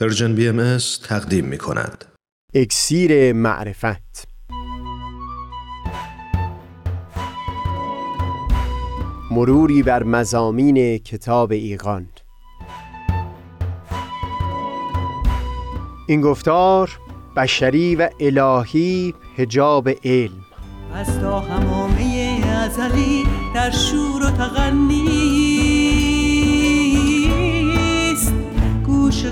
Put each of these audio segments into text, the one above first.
Persian BM تقدیم می کند. اکسیر معرفت. مروری بر مضامین کتاب ایقان این گفتار بشری و الهی حجاب علم. از تا حمامه ازلی در شور و تغنیست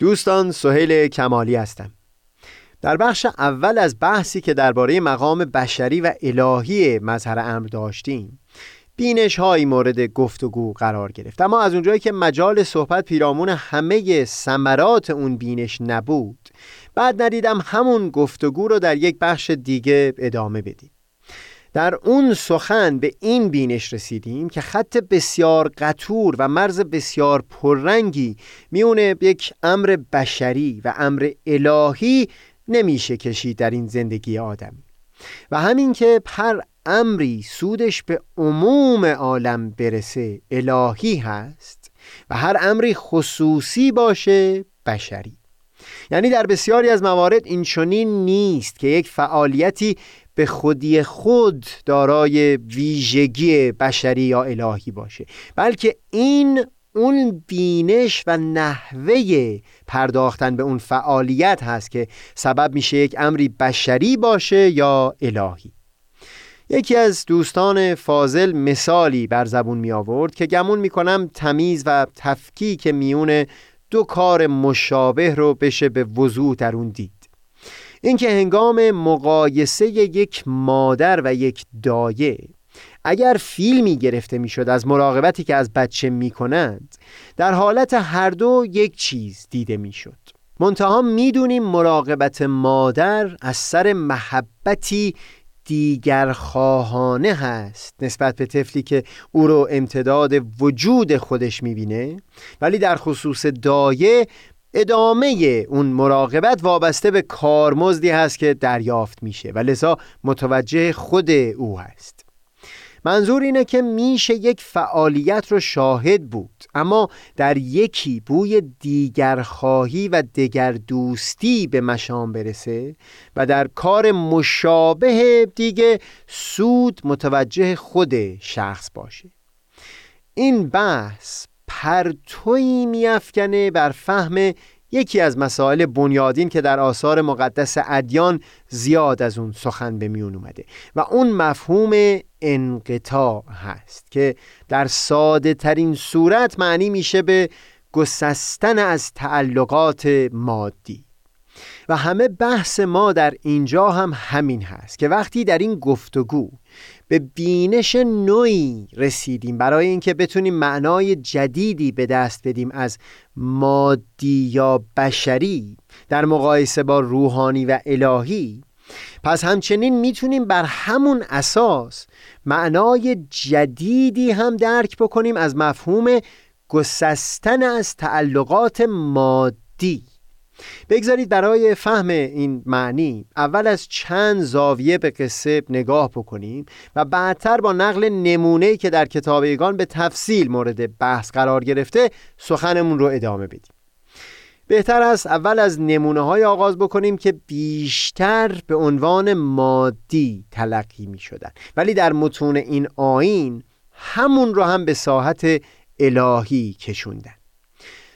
دوستان سهیل کمالی هستم. در بخش اول از بحثی که درباره مقام بشری و الهی مظهر امر داشتیم بینش هایی مورد گفتگو قرار گرفت. اما از اونجایی که مجال صحبت پیرامون همه ثمرات اون بینش نبود بعد ندیدم همون گفتگو رو در یک بخش دیگه ادامه بدیم. در اون سخن به این بینش رسیدیم که خط بسیار قطور و مرز بسیار پررنگی میون یک امر بشری و امر الهی نمیشه کشید در این زندگی آدمی و همین که هر امری سودش به عموم عالم برسه الهی هست و هر امری خصوصی باشه بشری. یعنی در بسیاری از موارد این چنین نیست که یک فعالیتی به خودی خود دارای ویژگی بشری یا الهی باشه. بلکه این اون بینش و نحوه پرداختن به اون فعالیت هست که سبب میشه یک امری بشری باشه یا الهی. یکی از دوستان فاضل مثالی بر زبون می آورد که گمون می کنم تمیز و تفکیک میون دو کار مشابه رو بشه به وضوح در اون دید. اینکه هنگام مقایسه یک مادر و یک دایه اگر فیلمی گرفته می‌شد از مراقبتی که از بچه می کنند در حالت هر دو یک چیز دیده می‌شد. منتها می‌دونیم مراقبت مادر از سر محبتی دیگر خواهانه هست نسبت به طفلی که او رو امتداد وجود خودش می‌بینه ولی در خصوص دایه ادامه اون مراقبت وابسته به کارمزدی هست که دریافت میشه و لذا متوجه خود او هست. منظور اینه که میشه یک فعالیت رو شاهد بود اما در یکی بوی دیگر خواهی و دگر دوستی به مشام برسه و در کار مشابه دیگه سود متوجه خود شخص باشه. این بحث پرتویی میافکنه بر فهم یکی از مسائل بنیادین که در آثار مقدس ادیان زیاد از اون سخن به میون اومده و اون مفهوم انقطاع هست که در ساده ترین صورت معنی میشه به گسستن از تعلقات مادی. و همه بحث ما در اینجا هم همین هست که وقتی در این گفتگو به بینش نوعی رسیدیم. برای اینکه بتونیم معنای جدیدی به دست بدیم از مادی یا بشری در مقایسه با روحانی و الهی پس همچنین می‌تونیم بر همون اساس معنای جدیدی هم درک بکنیم از مفهوم گسستن از تعلقات مادی. بگذارید برای فهم این معنی اول از چند زاویه به قصه نگاه بکنیم و بعدتر با نقل نمونه که در کتاب ایگان به تفصیل مورد بحث قرار گرفته سخنمون رو ادامه بدیم. بهتر است اول از نمونه های آغاز بکنیم که بیشتر به عنوان مادی تلقی می شدن ولی در متون این آین همون رو هم به ساحت الهی کشوندن.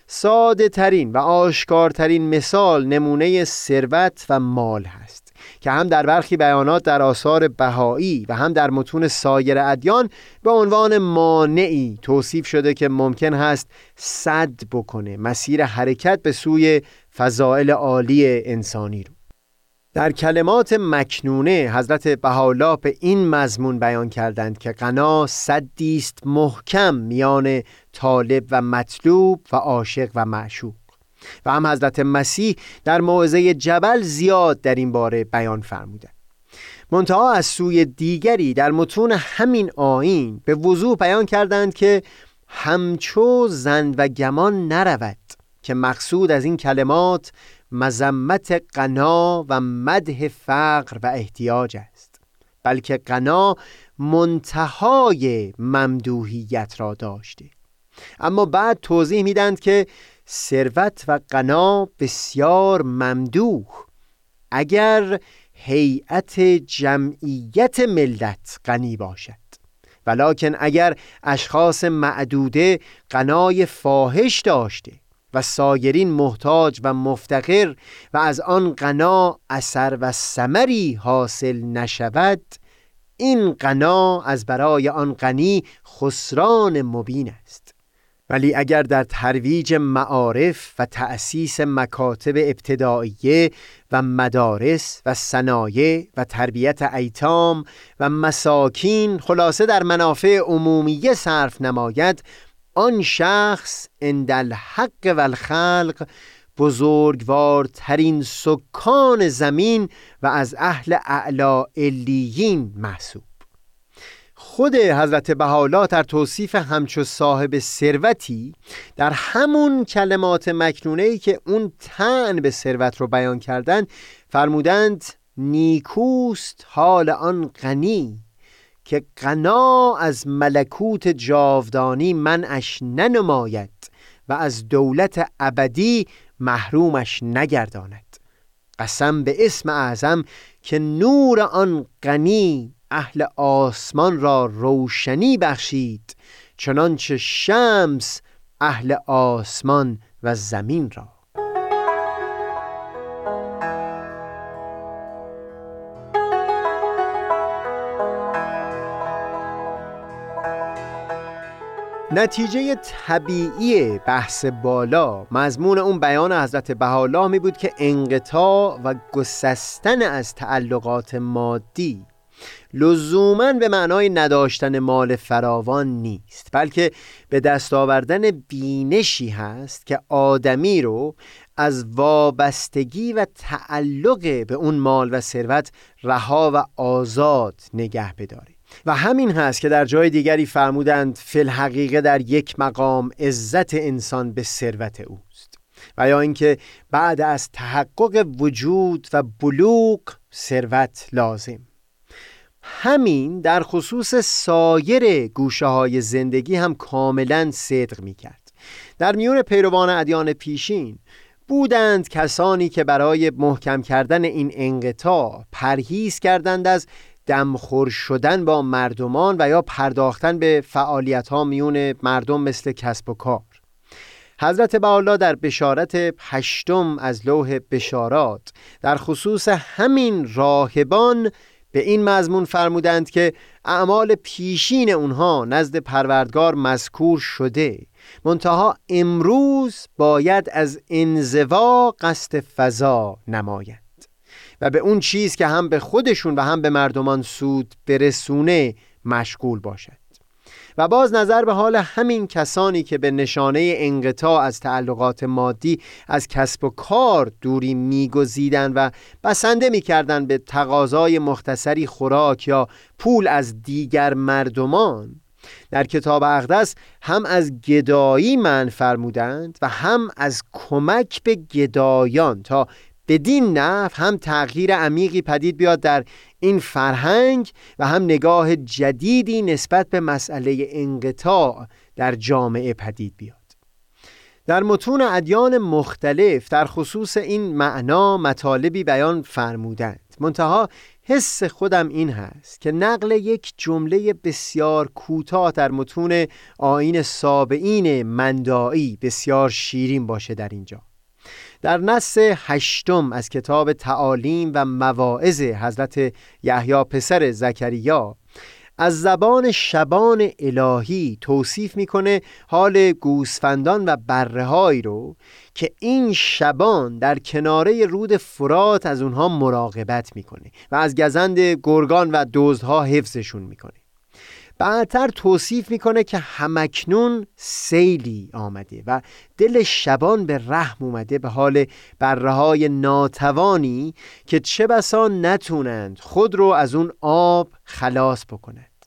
ساده ترین و آشکارترین مثال نمونه ثروت و مال هست که هم در برخی بیانات در آثار بهایی و هم در متون سایر ادیان به عنوان مانعی توصیف شده که ممکن هست صد بکنه مسیر حرکت به سوی فضائل عالی انسانی رو. در کلمات مکنونه حضرت بهاءالله به این مضمون بیان کردند که غنا صدی است محکم میان طالب و مطلوب و عاشق و معشوق. و هم حضرت مسیح در موعظه جبل زیاد در این باره بیان فرمودند منتها از سوی دیگری در متون همین آین به وضوح بیان کردند که همچو زند و گمان نرود که مقصود از این کلمات مذمت قنا و مده فقر و احتیاج است بلکه قنا منتهای ممدوحیت را داشته. اما بعد توضیح میدند که ثروت و قنا بسیار ممدوح. اگر هیئت جمعیت ملت غنی باشد ولیکن اگر اشخاص معدوده قنای فاحش داشته و سایرین محتاج و مفتقر و از آن غنا اثر و ثمری حاصل نشود این غنا از برای آن غنی خسران مبین است. ولی اگر در ترویج معارف و تأسیس مکاتب ابتداییه و مدارس و صنایع و تربیت ایتام و مساکین خلاصه در منافع عمومیه صرف نماید آن شخص اندل حق و الخلق بزرگوارترین سکان زمین و از اهل اعلا الیین محسوب. خود حضرت بهاءالله در توصیف همچو صاحب ثروتی در همون کلمات مکنونه ای که اون تن به ثروت رو بیان کردند فرمودند نیکوست حال آن غنی. که غنا از ملکوت جاودانی منش ننماید و از دولت ابدی محرومش نگرداند. قسم به اسم اعظم که نور آن غنی اهل آسمان را روشنی بخشید چنانچه شمس اهل آسمان و زمین را. نتیجه طبیعی بحث بالا مضمون اون بیان حضرت بهاءالله می بود که انقطاع و گسستن از تعلقات مادی لزوما به معنای نداشتن مال فراوان نیست بلکه به دست آوردن بینشی هست که آدمی رو از وابستگی و تعلق به اون مال و ثروت رها و آزاد نگه بداره. و همین هست که در جای دیگری فرمودند فل حقیقه در یک مقام عزت انسان به ثروت اوست. و یا اینکه بعد از تحقق وجود و بلوغ ثروت لازم. همین در خصوص سایر گوشه های زندگی هم کاملا صدق می کرد در میون پیروان ادیان پیشین بودند کسانی که برای محکم کردن این انقطاع پرهیز کردند از دمخور شدن با مردمان و یا پرداختن به فعالیت ها میون مردم مثل کسب و کار. حضرت بالا در بشارت هشتم از لوح بشارات در خصوص همین راهبان به این مضمون فرمودند که اعمال پیشین اونها نزد پروردگار مذکور شده. منتها امروز باید از انزوا قصد فضا نماید. و به اون چیز که هم به خودشون و هم به مردمان سود برسونه مشغول باشد. و باز نظر به حال همین کسانی که به نشانه انقطاع از تعلقات مادی از کسب و کار دوری میگزیدن و بسنده می‌کردن به تقاضای مختصری خوراک یا پول از دیگر مردمان در کتاب اقدس هم از گدایی من فرمودند و هم از کمک به گدایان تا بدین نحو هم تغییر عمیقی پدید بیاد در این فرهنگ و هم نگاه جدیدی نسبت به مسئله انقطاع در جامعه پدید بیاد. در متون ادیان مختلف در خصوص این معنا مطالبی بیان فرمودند. منتها حس خودم این هست که نقل یک جمله بسیار کوتاه در متون آین سابعین مندایی بسیار شیرین باشه در اینجا. در نص هشتم از کتاب تعالیم و مواعظ حضرت یحیی پسر زکریا از زبان شبان الهی توصیف می‌کنه حال گوسفندان و برههایی رو که این شبان در کناره رود فرات از اونها مراقبت می‌کنه و از گزند گرگان و دزدها حفظشون می‌کنه. بعدتر توصیف می‌کنه که همکنون سیلی آمده و دل شبان به رحم اومده به حال بره ناتوانی که چه بسا نتونند خود رو از اون آب خلاص بکنند.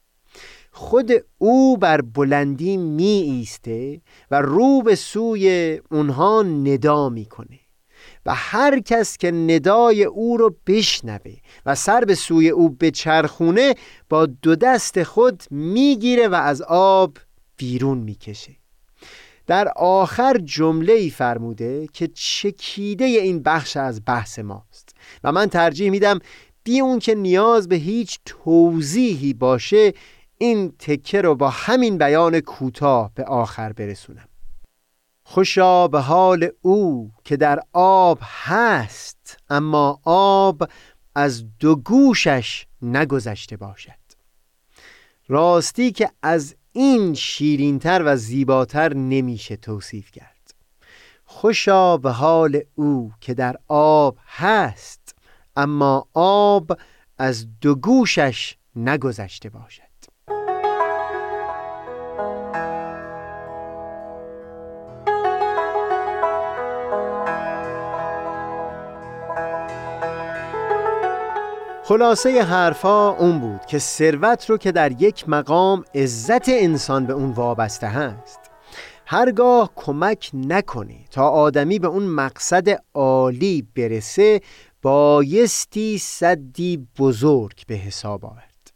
خود او بر بلندی می ایسته و رو به سوی اونها ندا می‌کنه. و هر کس که ندای او رو بشنوه و سر به سوی او بچرخونه با دو دست خود می‌گیره و از آب بیرون می‌کشه. در آخر جمله ای فرموده که چکیده این بخش از بحث ماست و من ترجیح میدم بی اون که نیاز به هیچ توضیحی باشه این تکه رو با همین بیان کوتاه به آخر برسونم. خوشا به حال او که در آب هست اما آب از دو گوشش نگذشته باشد. راستی که از این شیرینتر و زیباتر نمیشه توصیف کرد. خوشا به حال او که در آب هست اما آب از دو گوشش نگذشته باشد. خلاصه حرفا اون بود که ثروت رو که در یک مقام عزت انسان به اون وابسته هست. هرگاه کمک نکنه تا آدمی به اون مقصد عالی برسه بایستی صدی بزرگ به حساب آورد.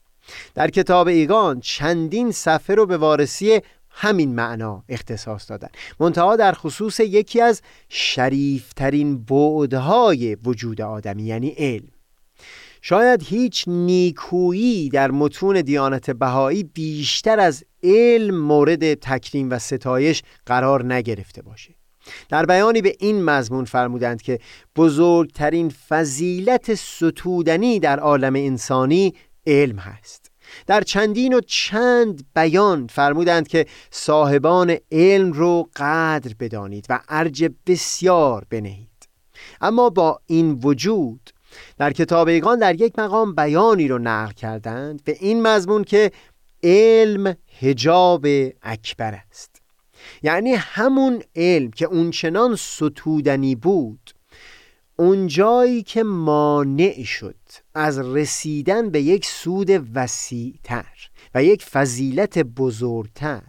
در کتاب ایگان چندین صفحه رو به وارسی همین معنا اختصاص دادن. منتها در خصوص یکی از شریفترین بعدهای وجود آدمی یعنی علم. شاید هیچ نیکویی در متون دیانت بهایی بیشتر از علم مورد تکریم و ستایش قرار نگرفته باشه. در بیانی به این مضمون فرمودند که بزرگترین فضیلت ستودنی در عالم انسانی علم هست. در چندین و چند بیان فرمودند که صاحبان علم رو قدر بدانید و ارج بسیار بنهید. اما با این وجود در کتاب ایگان در یک مقام بیانی رو نقل کردند به این مضمون که علم هجاب اکبر است. یعنی همون علم که اونچنان ستودنی بود اونجایی که مانع شد از رسیدن به یک سود وسیعتر و یک فضیلت بزرگتر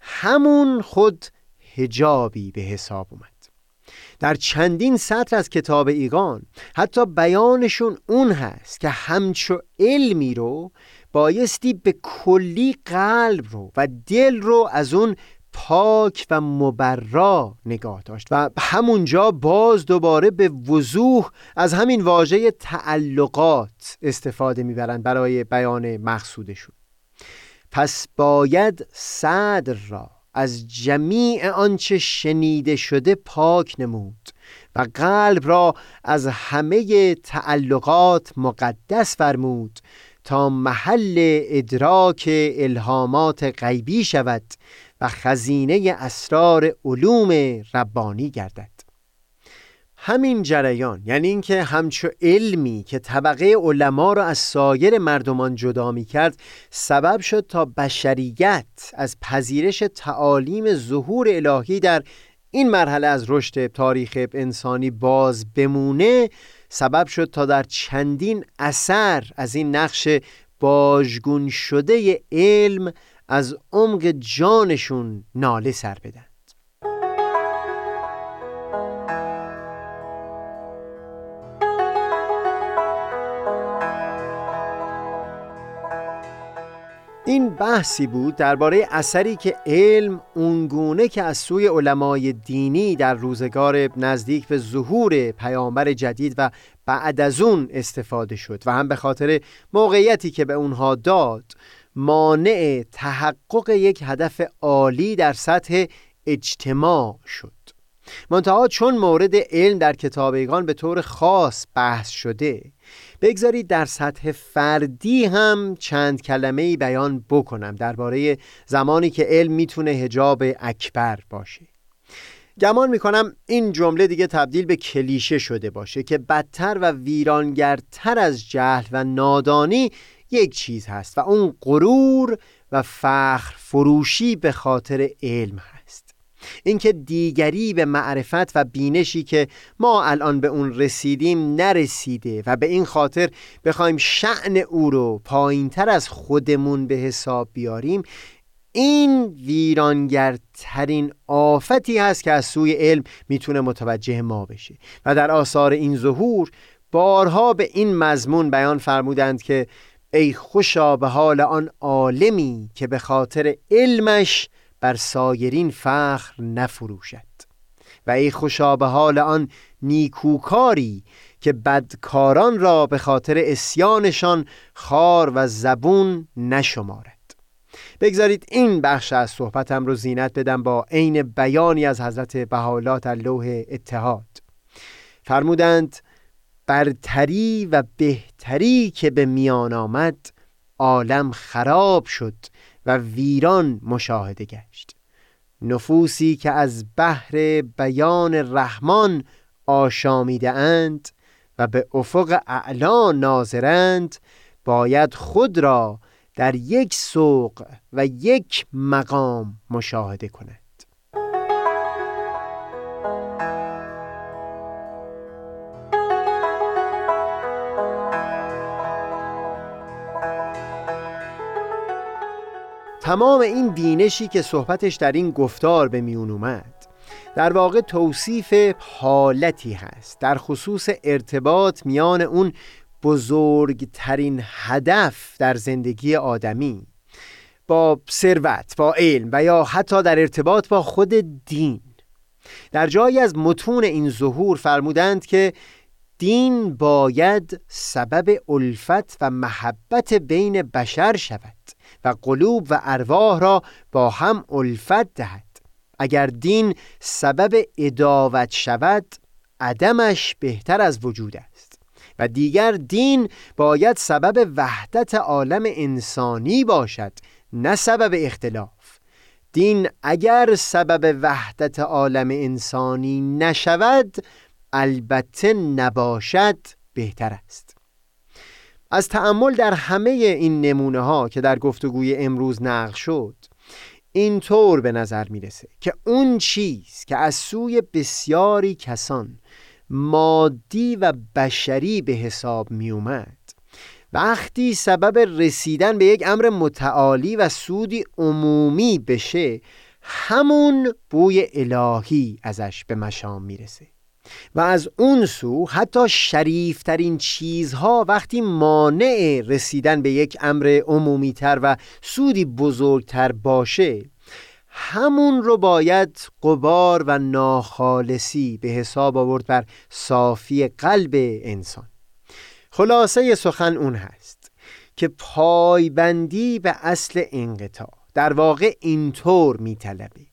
همون خود هجابی به حساب اومد. در چندین سطر از کتاب ایگان حتی بیانشون اون هست که همچو علمی رو بایستی به کلی قلب رو و دل رو از اون پاک و مبرا نگاه داشت و همونجا باز دوباره به وضوح از همین واژه تعلقات استفاده می‌برند برای بیان مقصودشون. پس باید صدر را از جمیع آنچه شنیده شده پاک نمود و قلب را از همه تعلقات مقدس فرمود تا محل ادراک الهامات غیبی شود و خزینه اسرار علوم ربانی گردد. همین جریان یعنی اینکه همچو علمی که طبقه علما را از سایر مردمان جدا می کرد سبب شد تا بشریت از پذیرش تعالیم ظهور الهی در این مرحله از رشد تاریخ انسانی باز بمونه سبب شد تا در چندین اثر از این نقش باجگون شده علم از عمق جانشون ناله سر بدن. این بحثی بود درباره اثری که علم اونگونه که از سوی علمای دینی در روزگار نزدیک به ظهور پیامبر جدید و بعد از اون استفاده شد و هم به خاطر موقعیتی که به اونها داد مانع تحقق یک هدف عالی در سطح اجتماع شد. منتها چون مورد علم در کتابیگان به طور خاص بحث شده بگذارید در سطح فردی هم چند کلمه بیان بکنم درباره زمانی که علم می‌تونه هجاب اکبر باشه. گمان می‌کنم این جمله دیگه تبدیل به کلیشه شده باشه که بدتر و ویرانگرتر از جهل و نادانی یک چیز هست و اون غرور و فخر فروشی به خاطر علم هست. اینکه دیگری به معرفت و بینشی که ما الان به اون رسیدیم نرسیده و به این خاطر بخوایم شعن او رو پایینتر از خودمون به حساب بیاریم این ویرانگرترین آفتی هست که از سوی علم می‌تونه متوجه ما بشه. و در آثار این ظهور بارها به این مضمون بیان فرمودند که ای خوشا به حال آن عالمی که به خاطر علمش بر سایرین فخر نفروشد. و ای خوشا به حال آن نیکوکاری که بدکاران را به خاطر اسیانشان خار و زبون نشمارد. بگذارید این بخش از صحبتم رو زینت بدم با عین بیانی از حضرت بهالات لوح اتحاد. فرمودند برتری و بهتری که به میان آمد عالم خراب شد و ویران مشاهده گشت. نفوسی که از بحر بیان رحمان آشامیده اند و به افق اعلا ناظرند باید خود را در یک سوق و یک مقام مشاهده کند. تمام این بینشی که صحبتش در این گفتار به میون اومد. در واقع توصیف حالتی هست. در خصوص ارتباط میان اون بزرگترین هدف در زندگی آدمی با ثروت با علم و یا حتی در ارتباط با خود دین. در جایی از متون این ظهور فرمودند که دین باید سبب الفت و محبت بین بشر شود. و قلوب و ارواح را با هم الفت دهد. اگر دین سبب اداوت شود عدمش بهتر از وجود است. و دیگر دین باید سبب وحدت عالم انسانی باشد نه سبب اختلاف. دین اگر سبب وحدت عالم انسانی نشود البته نباشد بهتر است. از تأمل در همه این نمونه ها که در گفتگوی امروز نقل شد اینطور به نظر می‌رسه که اون چیز که از سوی بسیاری کسان مادی و بشری به حساب می اومد وقتی سبب رسیدن به یک امر متعالی و سودی عمومی بشه همون بوی الهی ازش به مشام می‌رسه. و از اون سو حتی شریفترین چیزها وقتی مانع رسیدن به یک امر عمومی تر و سودی بزرگتر باشه همون رو باید قبار و ناخالصی به حساب آورد بر صافی قلب انسان. خلاصه سخن اون هست که پایبندی به اصل انقطاع در واقع اینطور میطلبه.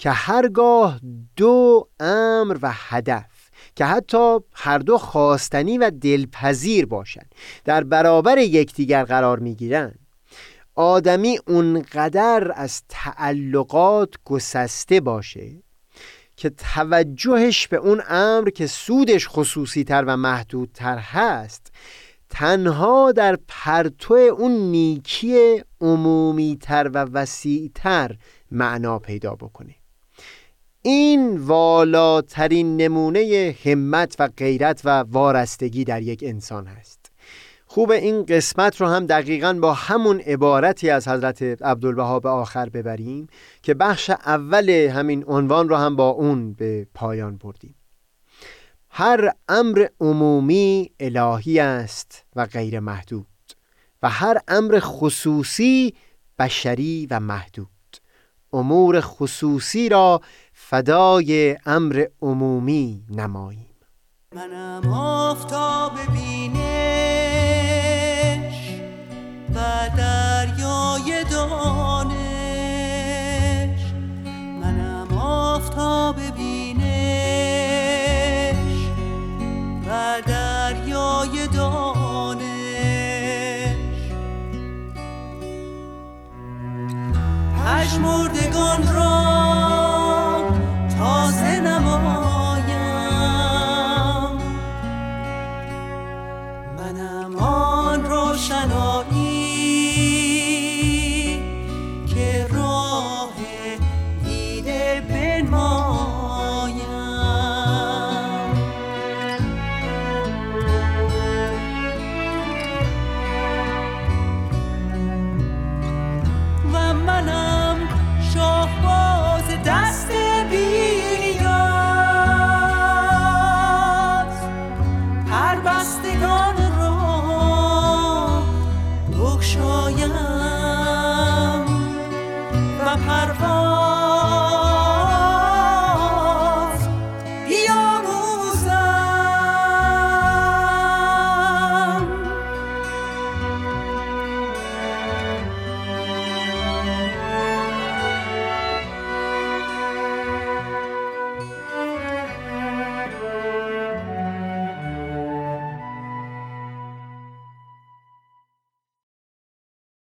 که هرگاه دو امر و هدف که حتی هر دو خواستنی و دلپذیر باشند در برابر یکدیگر قرار می‌گیرند آدمی اونقدر از تعلقات گسسته باشه که توجهش به اون امر که سودش خصوصی تر و محدودتر هست تنها در پرتو اون نیکی عمومی تر و وسیع تر معنا پیدا بکنه. این والاترین نمونه همت و غیرت و وارستگی در یک انسان هست. خوب این قسمت رو هم دقیقا با همون عبارتی از حضرت عبدالبها به آخر ببریم که بخش اول همین عنوان رو هم با اون به پایان بردیم. هر امر عمومی الهی است و غیر محدود و هر امر خصوصی بشری و محدود. امور خصوصی را فدای امر عمومی نماییم. منم آفتاب بینش و دریای دانش. منم آفتاب بینش و دریای دانش. پشمردگان را